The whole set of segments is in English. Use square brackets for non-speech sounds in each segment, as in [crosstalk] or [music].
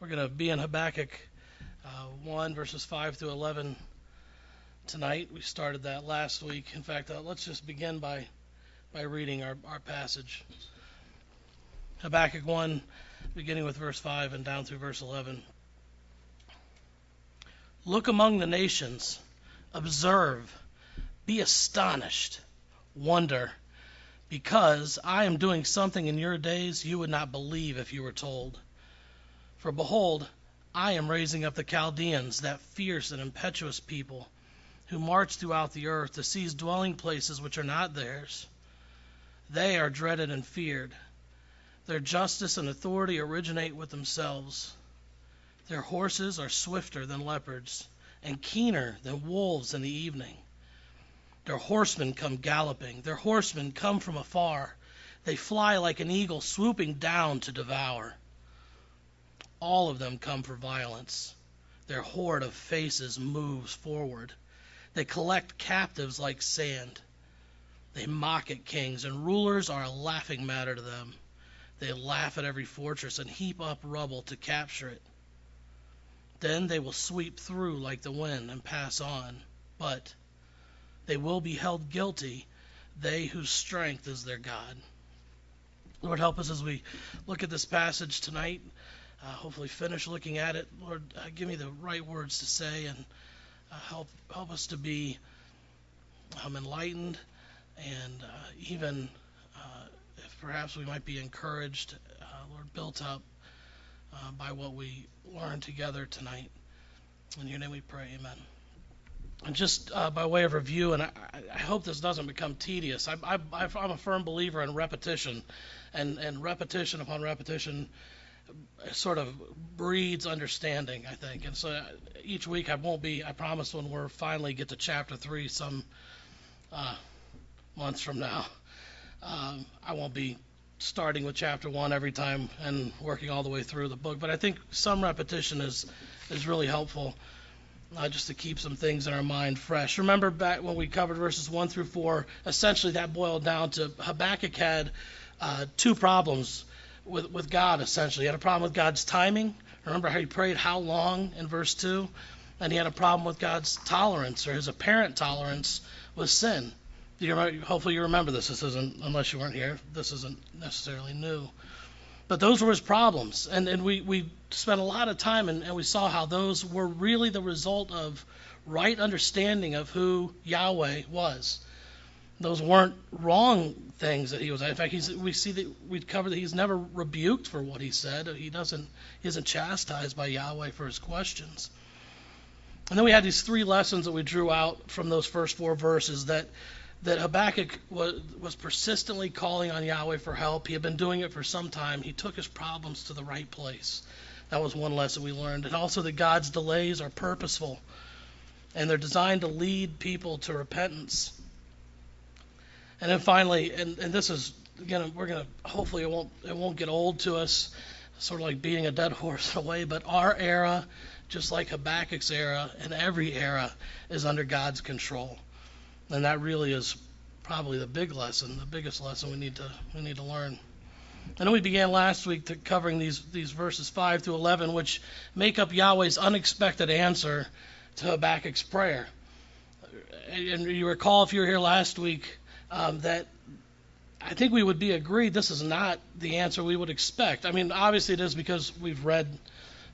We're going to be in Habakkuk uh, 1, verses 5 through 11 tonight. We started that last week. In fact, uh, let's just begin by, by reading our, our passage. Habakkuk 1, beginning with verse 5 and down through verse 11. Look among the nations, observe, be astonished, wonder, because I am doing something in your days you would not believe if you were told. For behold, I am raising up the Chaldeans, that fierce and impetuous people, who march throughout the earth to seize dwelling places which are not theirs. They are dreaded and feared. Their justice and authority originate with themselves. Their horses are swifter than leopards, and keener than wolves in the evening. Their horsemen come galloping. Their horsemen come from afar. They fly like an eagle swooping down to devour. All of them come for violence. Their horde of faces moves forward. They collect captives like sand. They mock at kings, and rulers are a laughing matter to them. They laugh at every fortress and heap up rubble to capture it. Then they will sweep through like the wind and pass on. But they will be held guilty, they whose strength is their God. Lord, help us as we look at this passage tonight uh, hopefully finish looking at it. Lord, uh, give me the right words to say and uh, help help us to be um, enlightened and uh, even uh, if perhaps we might be encouraged, uh, Lord, built up by what we learned together tonight. In your name we pray, amen. And just by way of review, and I, I, hope this doesn't become tedious, I, I'm a firm believer in repetition, and, and repetition upon repetition sort of breeds understanding, I think. And so each week I won't be, I promise when we're finally get to chapter three some uh, months from now, um, I won't be starting with chapter one every time and working all the way through the book. But I think some repetition is is really helpful. Uh, just to keep some things in our mind fresh. Remember back when we covered verses 1 through 4, essentially that boiled down to Habakkuk had uh, two problems with, with God, essentially. He had a problem with God's timing. Remember how he prayed how long in verse 2? And he had a problem with God's tolerance or his apparent tolerance with sin. You remember, hopefully you remember this. This isn't, unless you weren't here, this isn't necessarily new. But those were his problems. And, and we, we spent a lot of time and, and we saw how those were really the result of right understanding of who Yahweh was those weren't wrong things that he was. In fact, he's, we see that we covered that he's never rebuked for what he said. He doesn't he isn't chastised by Yahweh for his questions. And then we had these three lessons that we drew out from those first four verses that that Habakkuk was, was persistently calling on Yahweh for help. He had been doing it for some time. He took his problems to the right place. That was one lesson we learned. And also that God's delays are purposeful and they're designed to lead people to repentance. And then finally, and, and this is again, we're gonna hopefully it won't it won't get old to us, sort of like beating a dead horse [laughs] in a way. But our era, just like Habakkuk's era, and every era is under God's control, and that really is probably the big lesson, the biggest lesson we need to we need to learn. And then we began last week to covering these these verses 5 through 11, which make up Yahweh's unexpected answer to Habakkuk's prayer. And you recall if you were here last week, um, that I think we would be agreed this is not the answer we would expect. I mean, obviously it is because we've read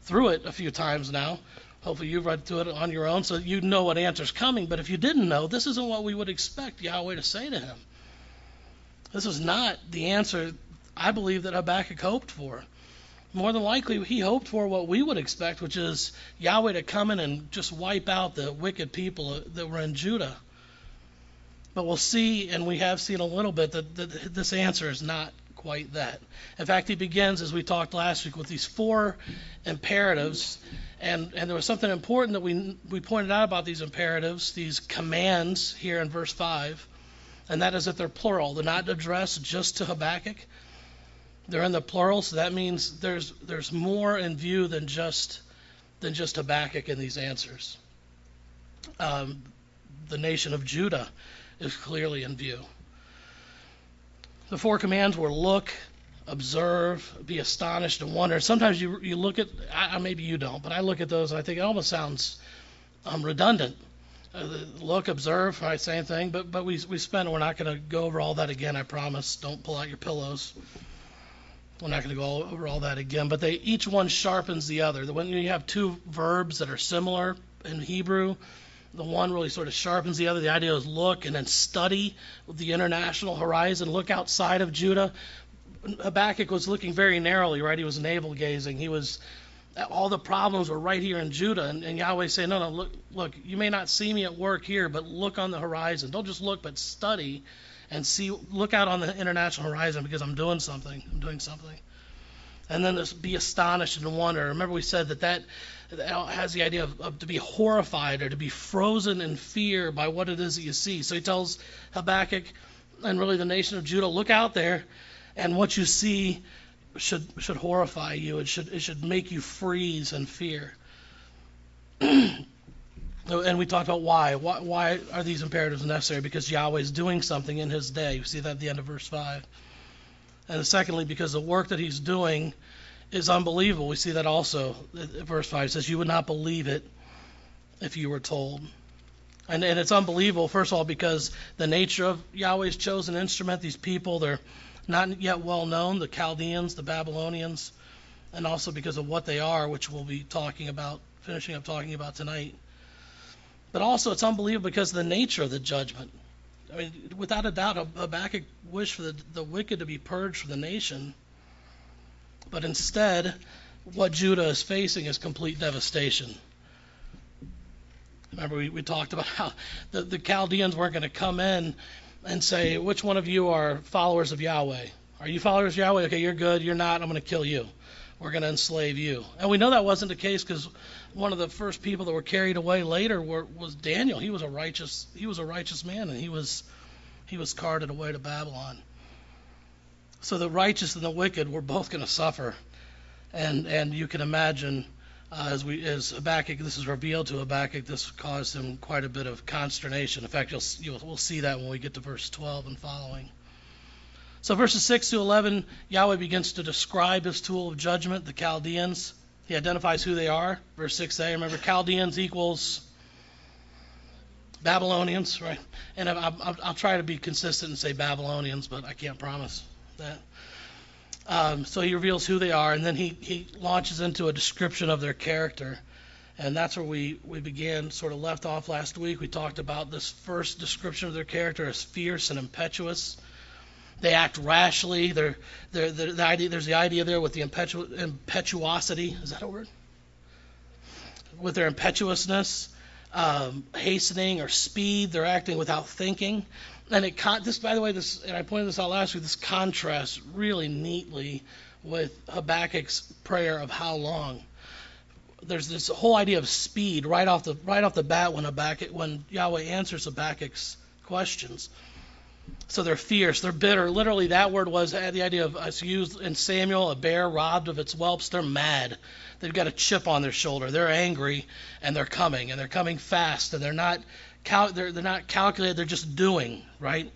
through it a few times now. Hopefully you've read through it on your own so you know what answer's coming. But if you didn't know, this isn't what we would expect Yahweh to say to him. This is not the answer I believe that Habakkuk hoped for. More than likely, he hoped for what we would expect, which is Yahweh to come in and just wipe out the wicked people that were in Judah. But we'll see, and we have seen a little bit, that, that this answer is not quite that. In fact, he begins, as we talked last week, with these four imperatives. And, and there was something important that we, we pointed out about these imperatives, these commands here in verse 5, and that is that they're plural. They're not addressed just to Habakkuk. They're in the plural, so that means there's there's more in view than just than just Habakkuk in these answers. Um, the nation of Judah is clearly in view. The four commands were look, observe, be astonished, and wonder. Sometimes you you look at I, maybe you don't, but I look at those and I think it almost sounds um, redundant. Uh, look, observe, right? Same thing. But but we we spent. We're not going to go over all that again. I promise. Don't pull out your pillows. We're not going to go over all that again. But they each one sharpens the other. When you have two verbs that are similar in Hebrew, the one really sort of sharpens the other. The idea is look and then study the international horizon. Look outside of Judah. Habakkuk was looking very narrowly, right? He was navel gazing. He was all the problems were right here in Judah, and, and Yahweh saying, no, no, look, look, you may not see me at work here, but look on the horizon. Don't just look, but study and see. Look out on the international horizon because I'm doing something. I'm doing something. And then this be astonished and wonder. Remember, we said that that, has the idea of, of to be horrified or to be frozen in fear by what it is that you see. So he tells Habakkuk and really the nation of Judah, look out there, and what you see should should horrify you. It should it should make you freeze in fear. [clears throat] and we talked about why. why. Why are these imperatives necessary? Because Yahweh is doing something in His day. You see that at the end of verse five. And secondly, because the work that He's doing is unbelievable. We see that also. Verse five says, "You would not believe it if you were told." And, and it's unbelievable, first of all, because the nature of Yahweh's chosen instrument, these people, they're not yet well known, the Chaldeans, the Babylonians, and also because of what they are, which we'll be talking about, finishing up talking about tonight. But also, it's unbelievable because of the nature of the judgment. I mean, without a doubt, Habakkuk wished for the, the wicked to be purged from the nation. But instead, what Judah is facing is complete devastation. Remember, we, we talked about how the, the Chaldeans weren't going to come in and say, which one of you are followers of Yahweh? Are you followers of Yahweh? Okay, you're good. You're not. I'm going to kill you. We're going to enslave you. And we know that wasn't the case because one of the first people that were carried away later were, was Daniel. He was a righteous he was a righteous man, and he was he was carted away to Babylon. So the righteous and the wicked were both going to suffer, and and you can imagine uh, as we as Habakkuk this is revealed to Habakkuk, this caused him quite a bit of consternation. In fact, you'll, you'll we'll see that when we get to verse 12 and following. So verses 6 to 11, Yahweh begins to describe his tool of judgment, the Chaldeans. He identifies who they are. Verse 6a, remember, Chaldeans equals Babylonians, right? And I'll, I'll try to be consistent and say Babylonians, but I can't promise that. Um, so he reveals who they are, and then he, he launches into a description of their character. And that's where we, we began, sort of left off last week. We talked about this first description of their character as fierce and impetuous. They act rashly. They're, they're, they're the idea, there's the idea there with the impetu- impetuosity. Is that a word? With their impetuousness, um, hastening or speed, they're acting without thinking and it con- this by the way this and I pointed this out last week this contrasts really neatly with Habakkuk's prayer of how long there's this whole idea of speed right off the right off the bat when Habakkuk when Yahweh answers Habakkuk's questions so they're fierce. They're bitter. Literally that word was the idea of us used in Samuel a bear robbed of its whelps. They're mad. They've got a chip on their shoulder. They're angry and they're coming and they're coming fast and they're not cal- they're, they're not calculated, they're just doing, right?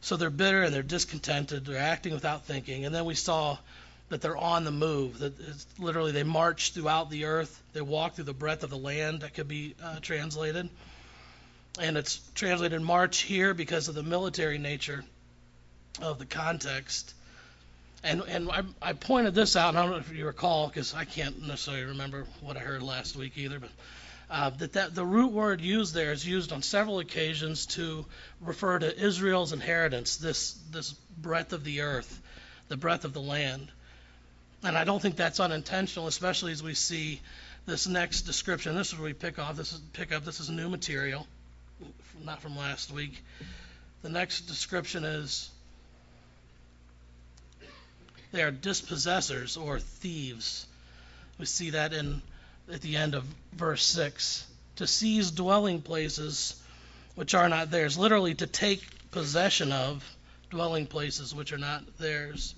So they're bitter and they're discontented, they're acting without thinking. And then we saw that they're on the move, that literally they march throughout the earth, they walk through the breadth of the land, that could be uh, translated. And it's translated march here because of the military nature of the context. And and I, I pointed this out, and I don't know if you recall, because I can't necessarily remember what I heard last week either, but uh, that, that the root word used there is used on several occasions to refer to Israel's inheritance, this this breadth of the earth, the breadth of the land. And I don't think that's unintentional, especially as we see this next description. This is where we pick off. This is pick up. This is new material, not from last week. The next description is they are dispossessors or thieves. We see that in at the end of verse 6 to seize dwelling places which are not theirs, literally to take possession of dwelling places which are not theirs.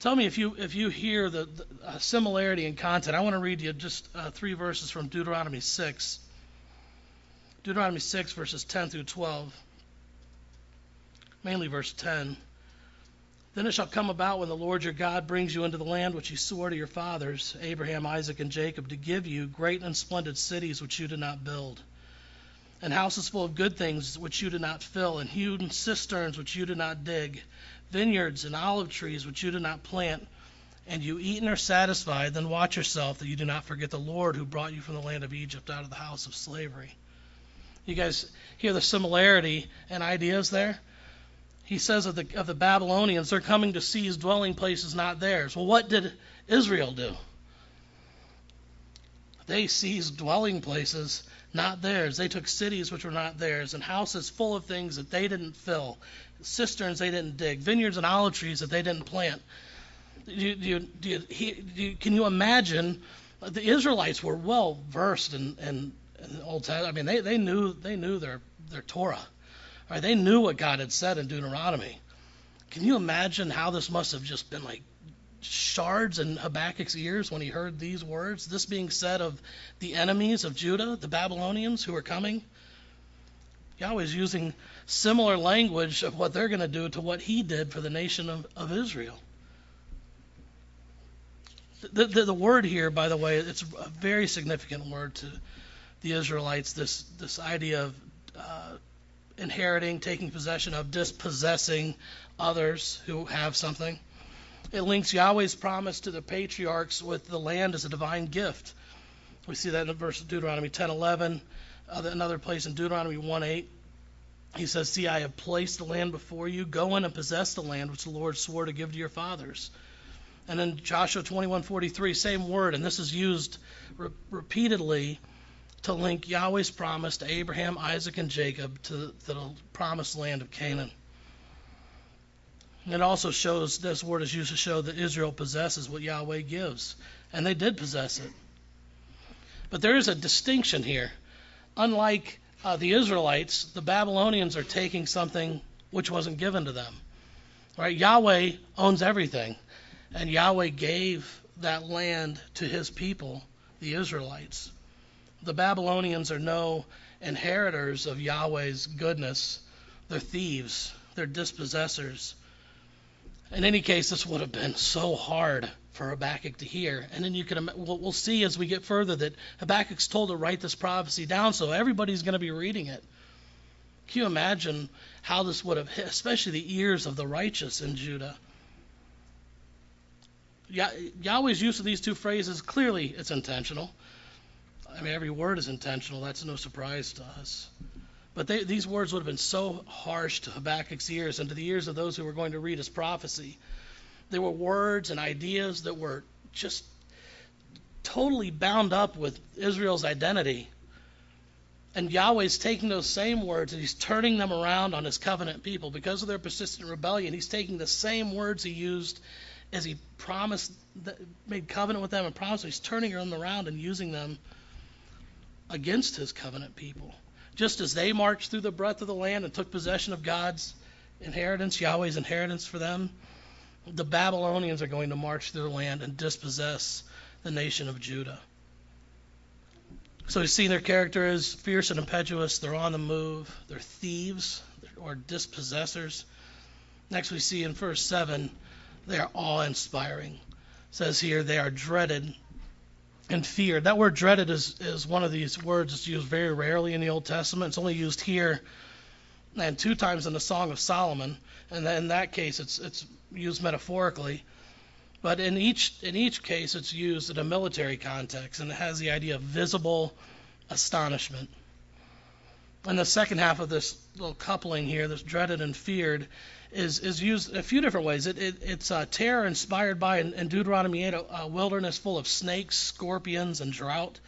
Tell me if you if you hear the, the uh, similarity in content. I want to read you just uh, three verses from Deuteronomy 6. Deuteronomy 6 verses 10 through 12. Mainly verse 10. Then it shall come about when the Lord your God brings you into the land which he swore to your fathers, Abraham, Isaac, and Jacob, to give you great and splendid cities which you did not build, and houses full of good things which you did not fill, and hewn cisterns which you did not dig, vineyards and olive trees which you did not plant, and you eat and are satisfied, then watch yourself that you do not forget the Lord who brought you from the land of Egypt out of the house of slavery. You guys hear the similarity and ideas there? he says of the, of the Babylonians, they're coming to seize dwelling places not theirs. Well, what did Israel do? They seized dwelling places not theirs. They took cities which were not theirs and houses full of things that they didn't fill, cisterns they didn't dig, vineyards and olive trees that they didn't plant. Do do do can you imagine? The Israelites were well versed in, in, Old Testament. I mean, they, they knew they knew their their Torah. Right, they knew what God had said in Deuteronomy. Can you imagine how this must have just been like shards in Habakkuk's ears when he heard these words? This being said of the enemies of Judah, the Babylonians who are coming. Yahweh's using similar language of what they're going to do to what he did for the nation of, of Israel. The, the, the, word here, by the way, it's a very significant word to the Israelites. This this idea of uh, inheriting, taking possession of, dispossessing others who have something. It links Yahweh's promise to the patriarchs with the land as a divine gift. We see that in the verse of Deuteronomy 10:11, another place in Deuteronomy 1:8. He says, "See, I have placed the land before you. Go in and possess the land which the Lord swore to give to your fathers." And then Joshua 21:43, same word, and this is used re- repeatedly to link Yahweh's promise to Abraham, Isaac, and Jacob to the promised land of Canaan. It also shows, this word is used to show that Israel possesses what Yahweh gives. And they did possess it. But there is a distinction here. Unlike uh, the Israelites, the Babylonians are taking something which wasn't given to them. Right? Yahweh owns everything. And Yahweh gave that land to his people, the Israelites the Babylonians are no inheritors of Yahweh's goodness. They're thieves, they're dispossessors. In any case, this would have been so hard for Habakkuk to hear. And then you can we'll, see as we get further that Habakkuk's told to write this prophecy down, so everybody's going to be reading it. Can you imagine how this would have hit, especially the ears of the righteous in Judah? Yahweh's use of these two phrases clearly it's intentional. I mean, every word is intentional. That's no surprise to us. But they, these words would have been so harsh to Habakkuk's ears and to the ears of those who were going to read his prophecy. They were words and ideas that were just totally bound up with Israel's identity. And Yahweh's taking those same words and he's turning them around on his covenant people. Because of their persistent rebellion, he's taking the same words he used as he promised, made covenant with them and promised, he's turning them around and using them against his covenant people. Just as they marched through the breadth of the land and took possession of God's inheritance, Yahweh's inheritance for them, the Babylonians are going to march through the land and dispossess the nation of Judah. So you see their character is fierce and impetuous. They're on the move. They're thieves or dispossessors. Next we see in verse 7, they are awe-inspiring. Says here they are dreaded and fear. That word dreaded is, is one of these words that's used very rarely in the Old Testament. It's only used here and two times in the Song of Solomon. And in that case, it's, it's used metaphorically. But in each, in each case, it's used in a military context, and it has the idea of visible astonishment. And the second half of this little coupling here, this dreaded and feared, is, is used a few different ways. It, it, it's uh, terror inspired by, in, in Deuteronomy 8, a, a, wilderness full of snakes, scorpions, and drought.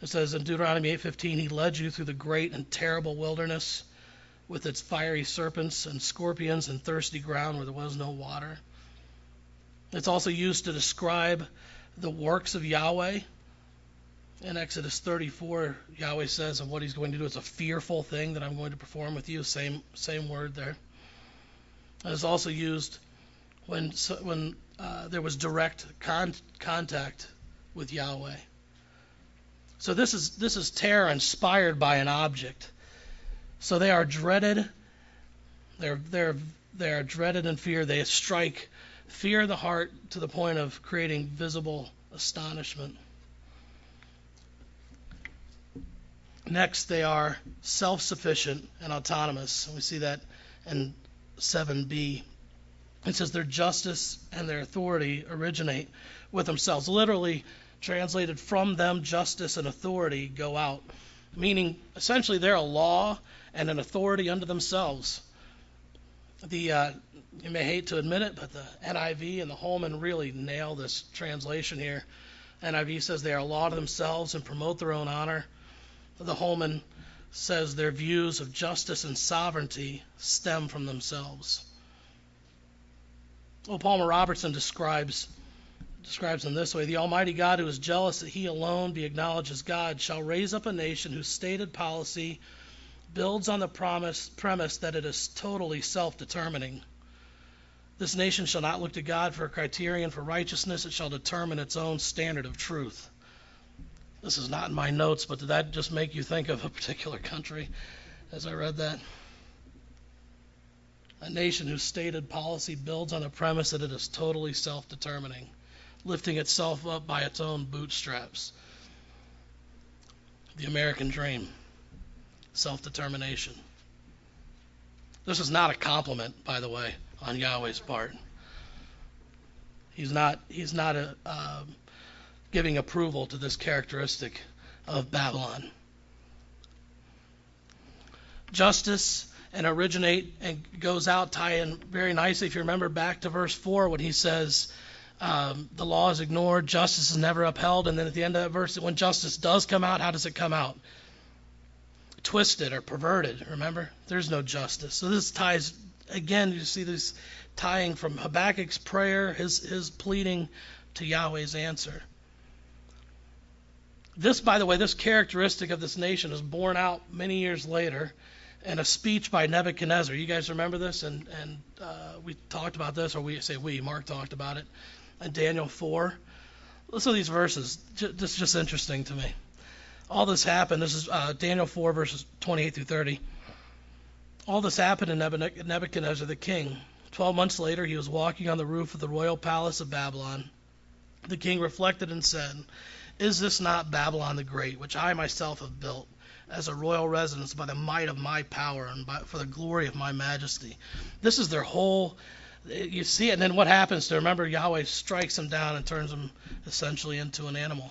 It says in Deuteronomy 8:15, He led you through the great and terrible wilderness with its fiery serpents and scorpions and thirsty ground where there was no water. It's also used to describe the works of Yahweh. In Exodus 34, Yahweh says of what he's going to do, it's a fearful thing that I'm going to perform with you. Same, same word there. It is also used when when uh, there was direct con- contact with Yahweh. So this is this is terror inspired by an object. So they are dreaded. They're they're they are dreaded and feared. They strike fear in the heart to the point of creating visible astonishment. Next, they are self sufficient and autonomous. We see that in 7b. It says their justice and their authority originate with themselves. Literally translated from them, justice and authority go out. Meaning, essentially, they're a law and an authority unto themselves. The uh, you may hate to admit it, but the NIV and the Holman really nail this translation here. NIV says they are a law to themselves and promote their own honor. The Holman says their views of justice and sovereignty stem from themselves. Well, Palmer Robertson describes describes them this way The Almighty God, who is jealous that He alone be acknowledged as God, shall raise up a nation whose stated policy builds on the promise, premise that it is totally self determining. This nation shall not look to God for a criterion for righteousness, it shall determine its own standard of truth. This is not in my notes, but did that just make you think of a particular country as I read that? A nation whose stated policy builds on the premise that it is totally self determining lifting itself up by its own bootstraps. The American dream, self determination. This is not a compliment, by the way, on Yahweh's part. He's not, he's not a, uh, giving approval to this characteristic of Babylon. Justice and originate and goes out tie in very nicely. If you remember back to verse 4 when he says, um, the law is ignored, justice is never upheld, and then at the end of that verse, when justice does come out, how does it come out? Twisted or perverted. Remember, there's no justice. So this ties again. You see this tying from Habakkuk's prayer, his his pleading, to Yahweh's answer. This, by the way, this characteristic of this nation is borne out many years later in a speech by Nebuchadnezzar. You guys remember this? And and uh, we talked about this, or we say we. Mark talked about it and Daniel 4. Listen to these verses. This is just interesting to me. All this happened. This is uh, Daniel 4, verses 28 through 30. All this happened in Nebuchadnezzar the king. Twelve months later, he was walking on the roof of the royal palace of Babylon. The king reflected and said, Is this not Babylon the Great, which I myself have built as a royal residence by the might of my power and by, for the glory of my majesty? This is their whole you see it, and then what happens to remember Yahweh strikes them down and turns them essentially into an animal.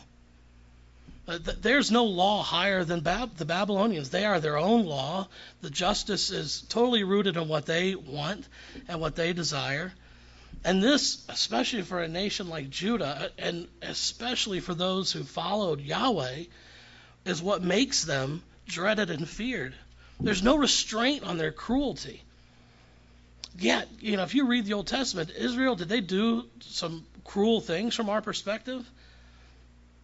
Uh, there's no law higher than Bab- the Babylonians. They are their own law. The justice is totally rooted in what they want and what they desire. And this, especially for a nation like Judah, and especially for those who followed Yahweh, is what makes them dreaded and feared. There's no restraint on their cruelty. Yet, you know, if you read the Old Testament, Israel, did they do some cruel things from our perspective?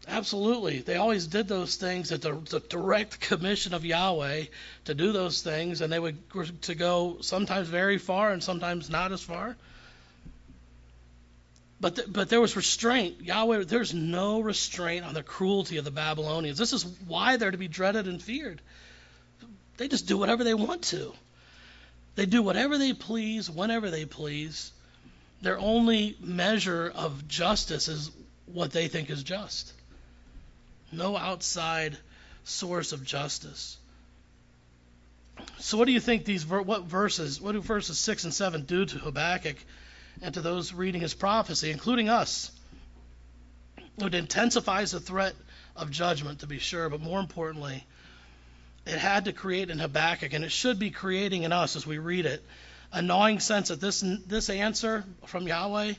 Absolutely. They always did those things at the, the, direct commission of Yahweh to do those things, and they would to go sometimes very far and sometimes not as far. But th- but there was restraint. Yahweh, there's no restraint on the cruelty of the Babylonians. This is why they're to be dreaded and feared. They just do whatever they want to. They do whatever they please, whenever they please. Their only measure of justice is what they think is just. No outside source of justice. So, what do you think these what verses, what do verses six and seven do to Habakkuk and to those reading his prophecy, including us? It intensifies the threat of judgment, to be sure, but more importantly, it had to create in Habakkuk, and it should be creating in us as we read it, a gnawing sense that this this answer from Yahweh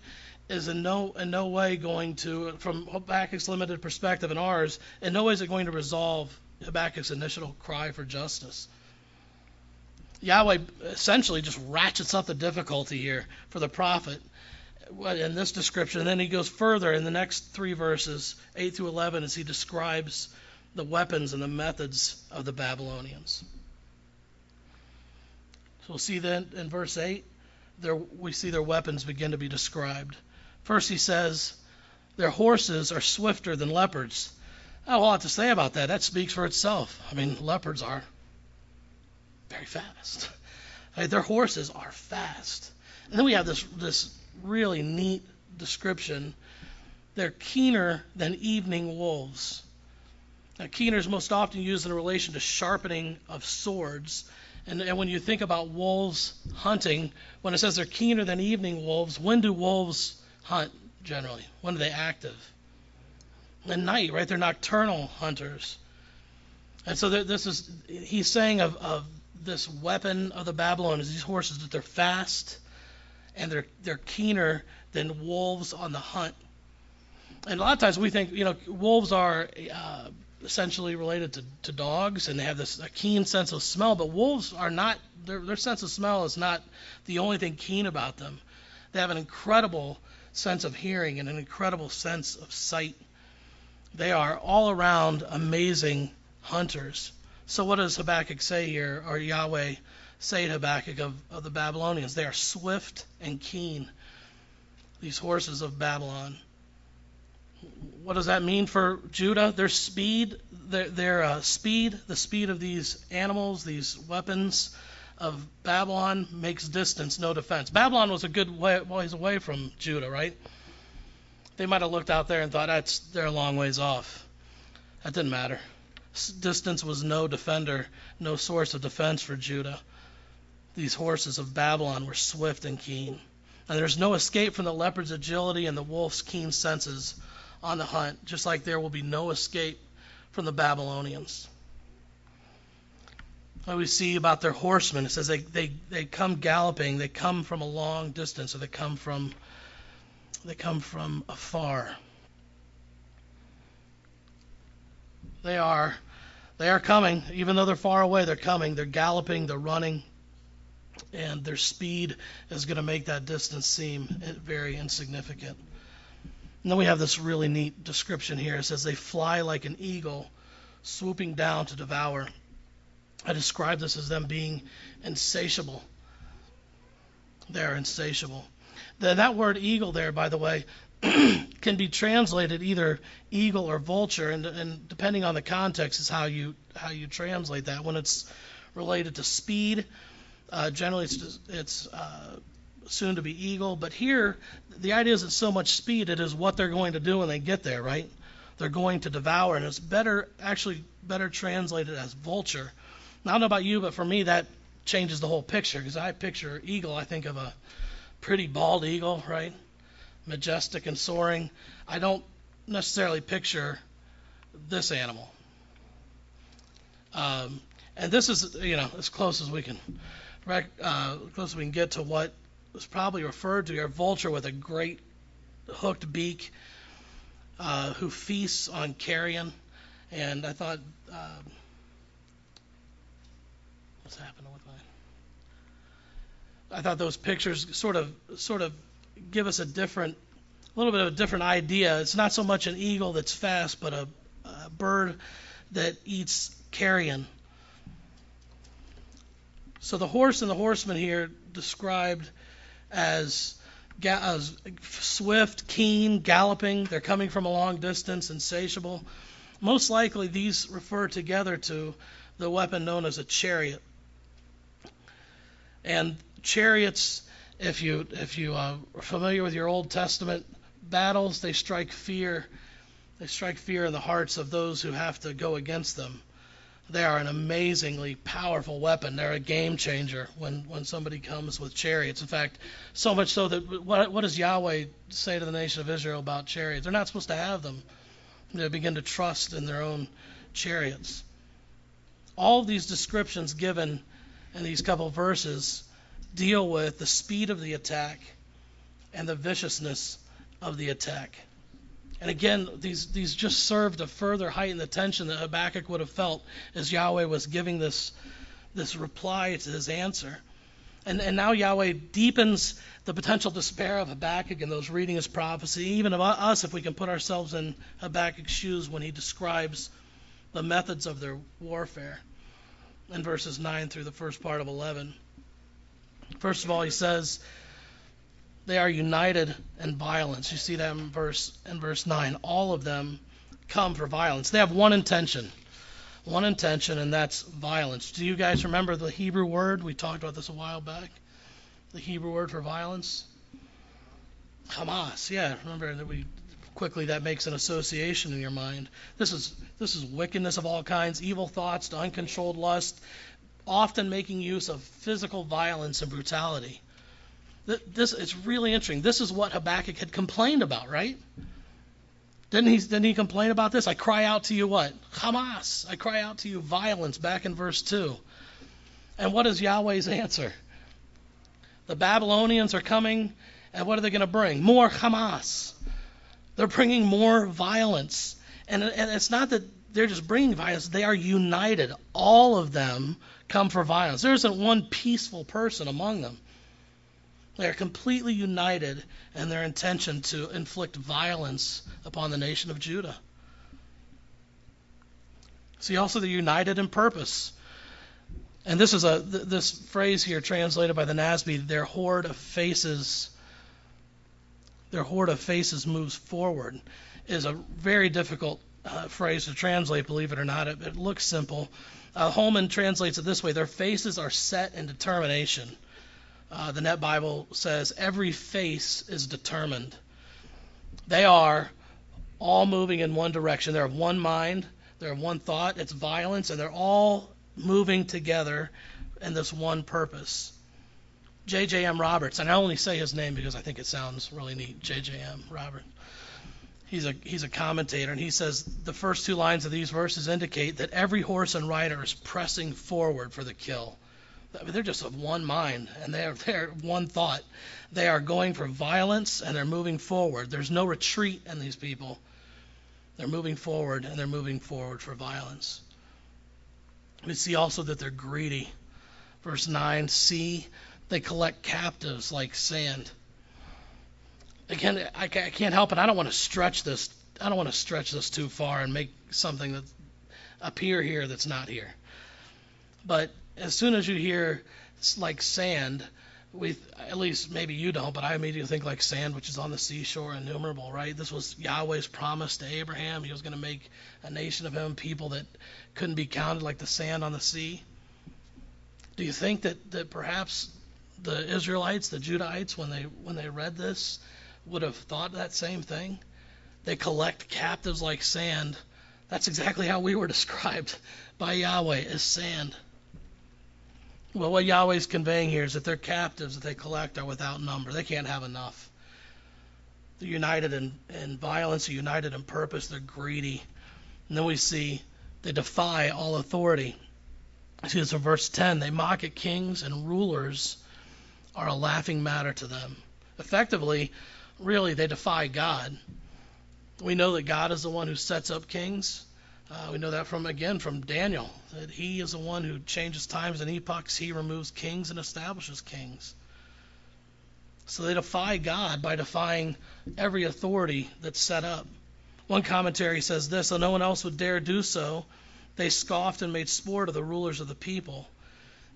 is in no in no way going to, from Habakkuk's limited perspective and ours, in no way is it going to resolve Habakkuk's initial cry for justice. Yahweh essentially just ratchets up the difficulty here for the prophet in this description. And then he goes further in the next three verses, 8 through 11, as he describes the weapons and the methods of the Babylonians. So we'll see then in verse 8, there, we see their weapons begin to be described. First, he says, Their horses are swifter than leopards. I have a lot to say about that. That speaks for itself. I mean, leopards are very fast. [laughs] Right? Their horses are fast. And then we have this this really neat description. They're keener than evening wolves. Now, keener is most often used in relation to sharpening of swords. And, and when you think about wolves hunting, when it says they're keener than evening wolves, when do wolves hunt generally? When are they active? At night, right? They're nocturnal hunters. And so this is, he's saying of, of this weapon of the Babylonians, these horses, that they're fast and they're, they're keener than wolves on the hunt. And a lot of times we think, you know, wolves are uh, essentially related to, to dogs and they have this a keen sense of smell, but wolves are not, their, their sense of smell is not the only thing keen about them. They have an incredible sense of hearing and an incredible sense of sight. They are all around amazing hunters. So what does Habakkuk say here, or Yahweh say to Habakkuk of, of the Babylonians? They are swift and keen, these horses of Babylon. What does that mean for Judah? Their speed, their, their uh, speed, the speed of these animals, these weapons of Babylon makes distance no defense. Babylon was a good way, ways away from Judah, right? They might have looked out there and thought that's they're a long ways off. That didn't matter. Distance was no defender, no source of defense for Judah. These horses of Babylon were swift and keen. And there's no escape from the leopard's agility and the wolf's keen senses on the hunt, just like there will be no escape from the Babylonians. What we see about their horsemen, it says they, they, they come galloping, they come from a long distance, or they come from they come from afar. They are they are coming, even though they're far away, they're coming. They're galloping, they're running, and their speed is going to make that distance seem very insignificant. And then we have this really neat description here. It says they fly like an eagle, swooping down to devour. I describe this as them being insatiable. They're insatiable. that word eagle there, by the way, [clears throat] can be translated either eagle or vulture, and, and depending on the context is how you how you translate that. When it's related to speed, uh, generally it's it's uh, soon to be eagle, but here the idea isn't so much speed; it is what they're going to do when they get there, right? They're going to devour, and it's better actually better translated as vulture. Now, I don't know about you, but for me that changes the whole picture because I picture eagle, I think of a pretty bald eagle, right? Majestic and soaring. I don't necessarily picture this animal. Um, and this is, you know, as close as we can, uh, close as we can get to what was probably referred to a vulture with a great hooked beak, uh, who feasts on carrion. And I thought, um, what's happening with my? I thought those pictures sort of, sort of give us a different, a little bit of a different idea. It's not so much an eagle that's fast, but a, a bird that eats carrion. So the horse and the horseman here described as, as swift, keen, galloping. They're coming from a long distance, insatiable. Most likely, these refer together to the weapon known as a chariot. And chariots if you if you uh, are familiar with your Old Testament battles, they strike fear. They strike fear in the hearts of those who have to go against them. They are an amazingly powerful weapon. They're a game changer when, when somebody comes with chariots. In fact, so much so that what, what does Yahweh say to the nation of Israel about chariots? They're not supposed to have them. They begin to trust in their own chariots. All of these descriptions given in these couple verses deal with the speed of the attack and the viciousness of the attack. And again, these, these just serve to further heighten the tension that Habakkuk would have felt as Yahweh was giving this, this reply to his answer. And, and now Yahweh deepens the potential despair of Habakkuk in those reading his prophecy, even of us if we can put ourselves in Habakkuk's shoes when he describes the methods of their warfare in verses 9 through the first part of 11. First of all, he says they are united in violence. You see that in verse in verse 9. All of them come for violence. They have one intention. one intention, and that's violence. Do you guys remember the Hebrew word? We talked about this a while back. The Hebrew word for violence? Hamas. Yeah, remember that we quickly that makes an association in your mind. This is this is wickedness of all kinds, evil thoughts, uncontrolled lust, often making use of physical violence and brutality. This it's really interesting. This is what Habakkuk had complained about, right? Didn't he, didn't he complain about this? I cry out to you what? Hamas. I cry out to you violence back in verse 2. And what is Yahweh's answer? The Babylonians are coming, and what are they going to bring? More Hamas. They're bringing more violence. And, and it's not that they're just bringing violence, they are united. All of them come for violence. There isn't one peaceful person among them. They are completely united in their intention to inflict violence upon the nation of Judah. See, also they're united in purpose. And this is a this phrase here translated by the NASB, their horde of faces their horde of faces moves forward is a very difficult uh, phrase to translate, believe it or not. It, it looks simple. Uh, Holman translates it this way their faces are set in determination. Uh, the Net Bible says every face is determined. They are all moving in one direction. They're of one mind, they're of one thought. It's violence, and they're all moving together in this one purpose. J.J.M. Roberts, and I only say his name because I think it sounds really neat. J.J.M. Roberts. He's a he's a commentator, and he says the first two lines of these verses indicate that every horse and rider is pressing forward for the kill. I mean, they're just of one mind and they're they're one thought. They are going for violence and they're moving forward. There's no retreat in these people. They're moving forward and they're moving forward for violence. We see also that they're greedy. Verse 9, see, they collect captives like sand. Again, I can't help it. I don't want to stretch this. I don't want to stretch this too far and make something that appear here that's not here. But as soon as you hear like sand, we at least maybe you don't, but I immediately think like sand, which is on the seashore, innumerable, right? This was Yahweh's promise to Abraham. He was going to make a nation of him, people that couldn't be counted like the sand on the sea. Do you think that, that perhaps the Israelites, the Judahites, when they when they read this, would have thought that same thing? They collect captives like sand. That's exactly how we were [laughs] described by Yahweh as sand. Well, what Yahweh's conveying here is that their captives that they collect are without number. They can't have enough. They're united in, in violence, they're united in purpose, they're greedy. And then we see they defy all authority. See this in verse 10. They mock at kings and rulers are a laughing matter to them. Effectively, really, they defy God. We know that God is the one who sets up kings. Uh, we know that from again from Daniel that he is the one who changes times and epochs. He removes kings and establishes kings. So they defy God by defying every authority that's set up. One commentary says this: though no one else would dare do so, they scoffed and made sport of the rulers of the people.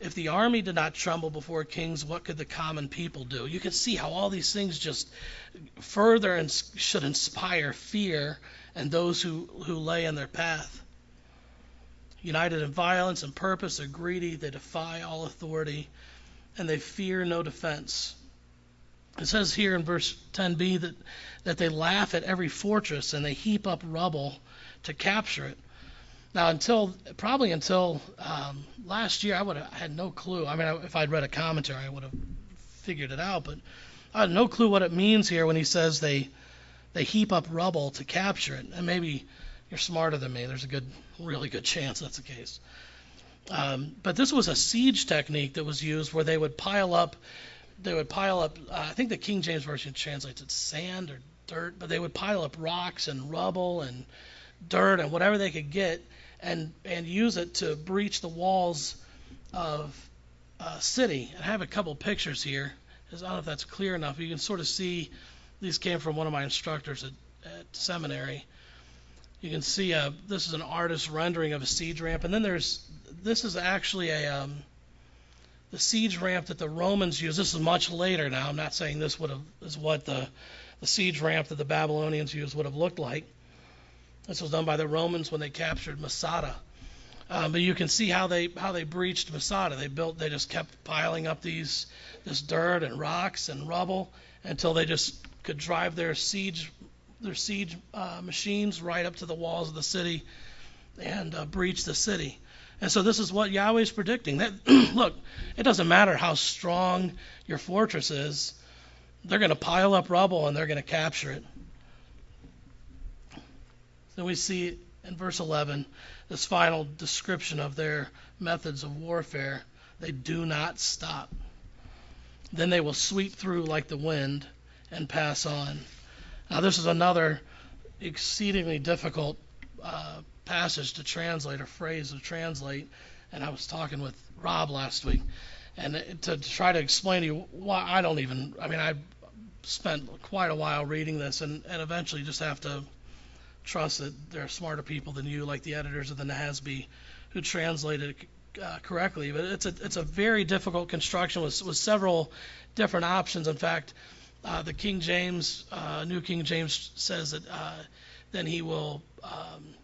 If the army did not tremble before kings, what could the common people do? You can see how all these things just further and should inspire fear and those who, who lay in their path. United in violence and purpose, they're greedy, they defy all authority, and they fear no defense. It says here in verse 10b that, that they laugh at every fortress and they heap up rubble to capture it. Now, until probably until um, last year, I would have had no clue. I mean, if I'd read a commentary, I would have figured it out. But I had no clue what it means here when he says they they heap up rubble to capture it. And maybe you're smarter than me. There's a good, really good chance that's the case. Um, but this was a siege technique that was used where they would pile up, they would pile up. Uh, I think the King James version translates it sand or dirt, but they would pile up rocks and rubble and dirt and whatever they could get, and and use it to breach the walls of a city. And I have a couple pictures here. I don't know if that's clear enough. You can sort of see these came from one of my instructors at, at seminary. You can see uh, this is an artist's rendering of a siege ramp, and then there's this is actually a um, the siege ramp that the Romans used. This is much later now. I'm not saying this would have is what the the siege ramp that the Babylonians used would have looked like. This was done by the Romans when they captured Masada. Um, but you can see how they how they breached Masada. They built they just kept piling up these this dirt and rocks and rubble until they just could drive their siege their siege uh, machines right up to the walls of the city and uh, breach the city. And so this is what Yahweh is predicting. That [clears throat] look, it doesn't matter how strong your fortress is, they're going to pile up rubble and they're going to capture it. So we see in verse 11 this final description of their methods of warfare. They do not stop. Then they will sweep through like the wind and pass on. Now, this is another exceedingly difficult uh, passage to translate or phrase to translate. And I was talking with Rob last week, and to, to try to explain to you why I don't even. I mean, I spent quite a while reading this, and, and eventually just have to trust that there are smarter people than you, like the editors of the NASB, who translated it uh, correctly. But it's a it's a very difficult construction with with several different options. In fact, uh, the King James, uh, New King James says that uh, then he will um,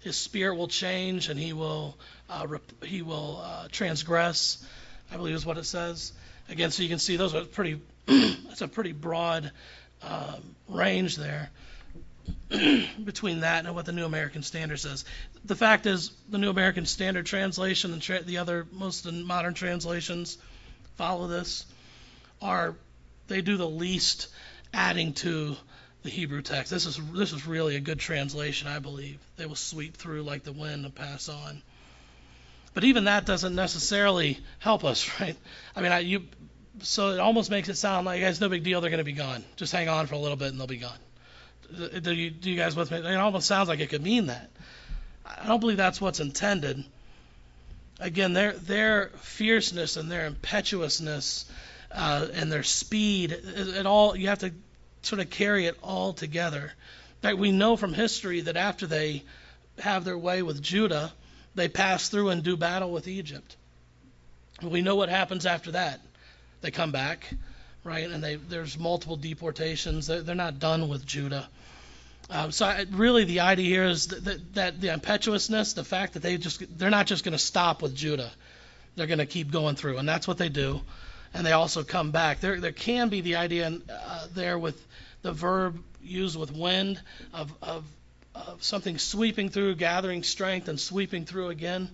his spirit will change and he will uh, rep- he will uh, transgress. I believe is what it says. Again, so you can see those are pretty. [clears throat] that's a pretty broad um, range there [clears throat] between that and what the New American Standard says. The fact is, the New American Standard translation and tra- the other most modern translations follow this are they do the least adding to the Hebrew text. This is this is really a good translation, I believe. They will sweep through like the wind and pass on. But even that doesn't necessarily help us, [laughs] right? I mean, I, you so it almost makes it sound like it's no big deal. They're going to be gone. Just hang on for a little bit and they'll be gone. Do you, do you guys with me? It almost sounds like it could mean that. I don't believe that's what's intended. Again, their their fierceness and their impetuousness uh, and their speed, it, it all you have to sort of carry it all together. In fact, we know from history that after they have their way with Judah, they pass through and do battle with Egypt. We know what happens after that. They come back, right? And they, there's multiple deportations. They're, they're not done with Judah. Um, so I, really, the idea here is that, that, that, the impetuousness, the fact that they just they're not just going to stop with Judah, they're going to keep going through, and that's what they do. And they also come back. There there can be the idea uh, there with the verb used with wind of, of, of something sweeping through, gathering strength, and sweeping through again.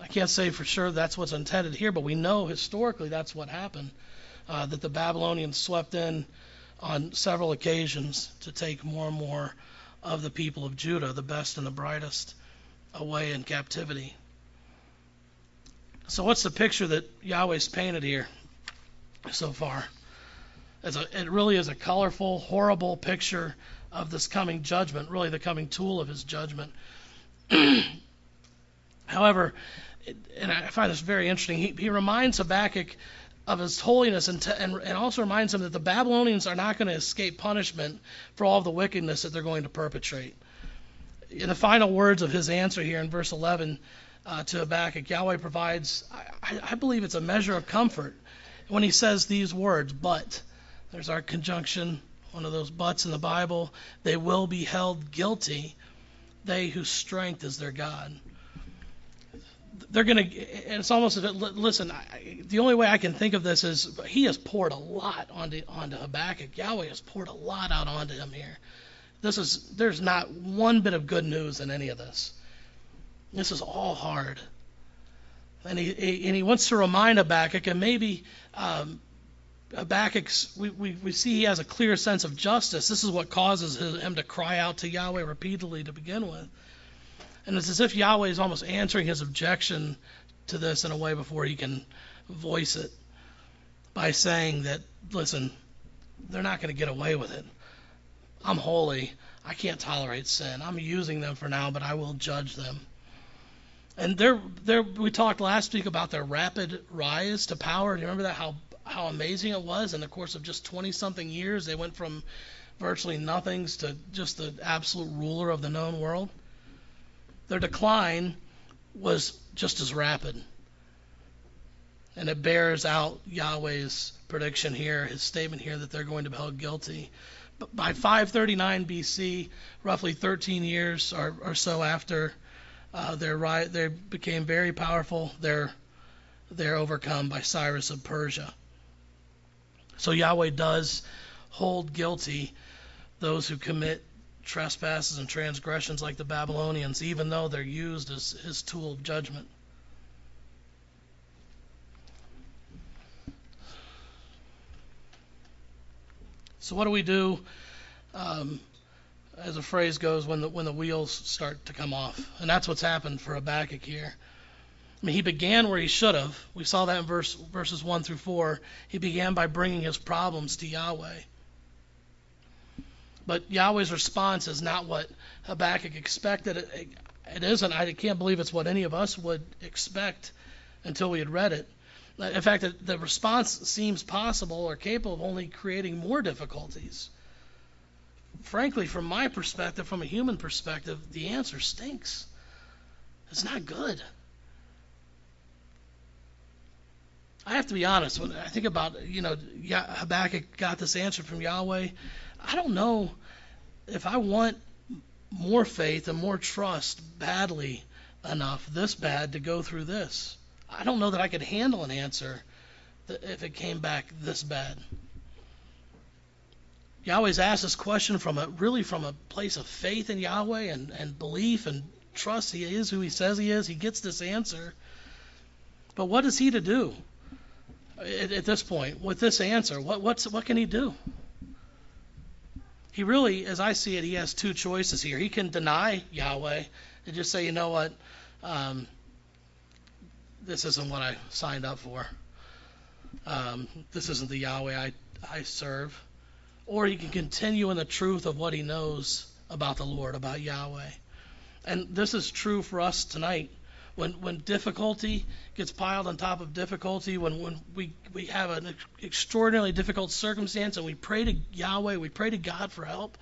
I can't say for sure that's what's intended here, but we know historically that's what happened. Uh, that the Babylonians swept in on several occasions to take more and more of the people of Judah, the best and the brightest, away in captivity. So, what's the picture that Yahweh's painted here so far? a, it really is a colorful, horrible picture of this coming judgment, really the coming tool of his judgment. [clears throat] However, and I find this very interesting, he, he reminds Habakkuk of his holiness and, and, and also reminds him that the Babylonians are not going to escape punishment for all the wickedness that they're going to perpetrate. In the final words of his answer here in verse 11 uh, to Habakkuk, Yahweh provides, I, I believe it's a measure of comfort when he says these words, but. There's our conjunction, one of those buts in the Bible. They will be held guilty, they whose strength is their God. They're going to, it's almost, as if listen, I, the only way I can think of this is he has poured a lot onto, onto Habakkuk. Yahweh has poured a lot out onto him here. This is, there's not one bit of good news in any of this. This is all hard. And he, and he wants to remind Habakkuk, and maybe um, Habakkuk's, we, we, we see he has a clear sense of justice. This is what causes him to cry out to Yahweh repeatedly to begin with. And it's as if Yahweh is almost answering his objection to this in a way before he can voice it by saying that, listen, they're not going to get away with it. I'm holy. I can't tolerate sin. I'm using them for now, but I will judge them. And they're, they're, we talked last week about their rapid rise to power. Do you remember that? How how amazing it was in the course of just 20 something years. They went from virtually nothings to just the absolute ruler of the known world. Their decline was just as rapid. And it bears out Yahweh's prediction here, his statement here that they're going to be held guilty. But by 539 BC, roughly 13 years or, or so after uh, they're they became very powerful. They're they're overcome by Cyrus of Persia. So Yahweh does hold guilty those who commit trespasses and transgressions like the Babylonians, even though they're used as his tool of judgment. So what do we do, um, as a phrase goes, when the when the wheels start to come off? And that's what's happened for Habakkuk here. I mean, he began where he should have. We saw that in verse verses one through four. He began by bringing his problems to Yahweh. But Yahweh's response is not what Habakkuk expected. It, it isn't. I can't believe it's what any of us would expect until we had read it. In fact, the, the response seems possible or capable of only creating more difficulties. Frankly, from my perspective, from a human perspective, the answer stinks. It's not good. I have to be honest. When I think about, you know, Habakkuk got this answer from Yahweh, I don't know if I want more faith and more trust badly enough, this bad, to go through this. I don't know that I could handle an answer if it came back this bad. Yahweh's asked this question from a really from a place of faith in Yahweh and, and belief and trust he is who he says he is. He gets this answer. But what is he to do at, at this point with this answer? What what's what can he do? He really, as I see it, he has two choices here. He can deny Yahweh and just say, you know what, um, this isn't what I signed up for. Um, this isn't the Yahweh I, I serve. Or he can continue in the truth of what he knows about the Lord, about Yahweh. And this is true for us tonight when when difficulty gets piled on top of difficulty, when when we we have an extraordinarily difficult circumstance and we pray to Yahweh, we pray to God for help,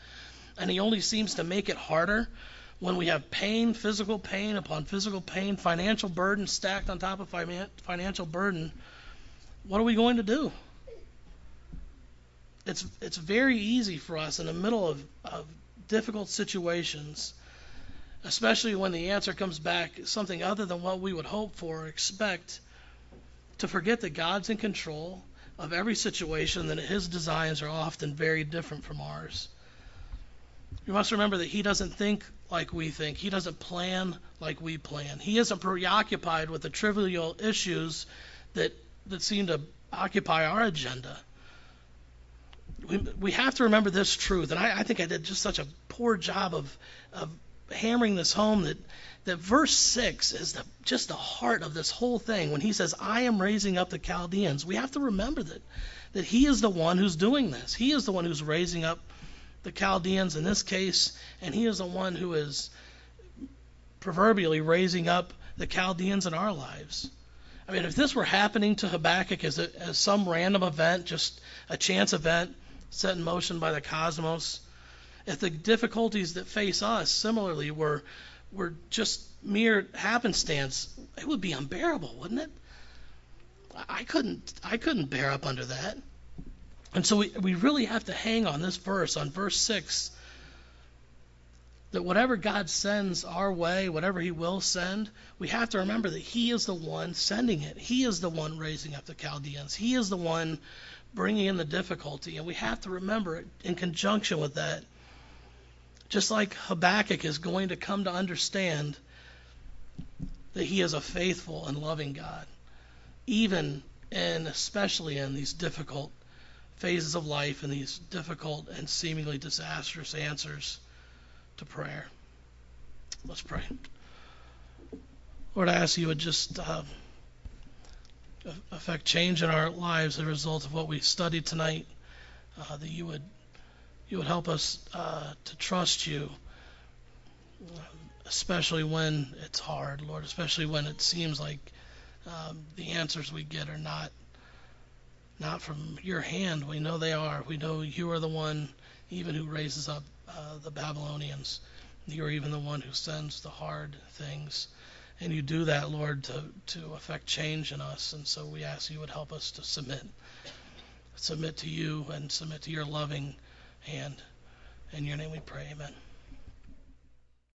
and He only seems to make it harder. When we have pain, physical pain upon physical pain, financial burden stacked on top of financial burden, what are we going to do? It's it's very easy for us in the middle of, of difficult situations especially when the answer comes back something other than what we would hope for or expect, to forget that God's in control of every situation, that His designs are often very different from ours. We must remember that He doesn't think like we think, He doesn't plan like we plan. He isn't preoccupied with the trivial issues that, that seem to occupy our agenda. We, we have to remember this truth, and I, I think I did just such a poor job of, of hammering this home that that verse 6 is the, just the heart of this whole thing. When he says i am raising up the chaldeans we have to remember that that he is the one who's doing this. He is the one who's raising up the chaldeans in this case and he is the one who is proverbially raising up the chaldeans in our lives. I mean if this were happening to habakkuk as, a, as some random event just a chance event set in motion by the cosmos if the difficulties that face us similarly were were just mere happenstance, it would be unbearable, wouldn't it? I couldn't I couldn't bear up under that. And so we, we really have to hang on this verse, on verse 6, that whatever God sends our way, whatever He will send, we have to remember that He is the one sending it. He is the one raising up the Chaldeans. He is the one bringing in the difficulty. And we have to remember in conjunction with that just like Habakkuk is going to come to understand that he is a faithful and loving God, even and especially in these difficult phases of life and these difficult and seemingly disastrous answers to prayer. Let's pray. Lord, I ask you would just uh, affect change in our lives as a result of what we studied tonight, uh, that you would you would help us uh, to trust you, especially when it's hard, Lord, especially when it seems like um, the answers we get are not not from your hand. We know they are. We know you are the one, even who raises up uh, the Babylonians. You're even the one who sends the hard things. And you do that, Lord, to, to affect change in us. And so we ask you would help us to submit. Submit to you and submit to your loving hand. In your name we pray, amen.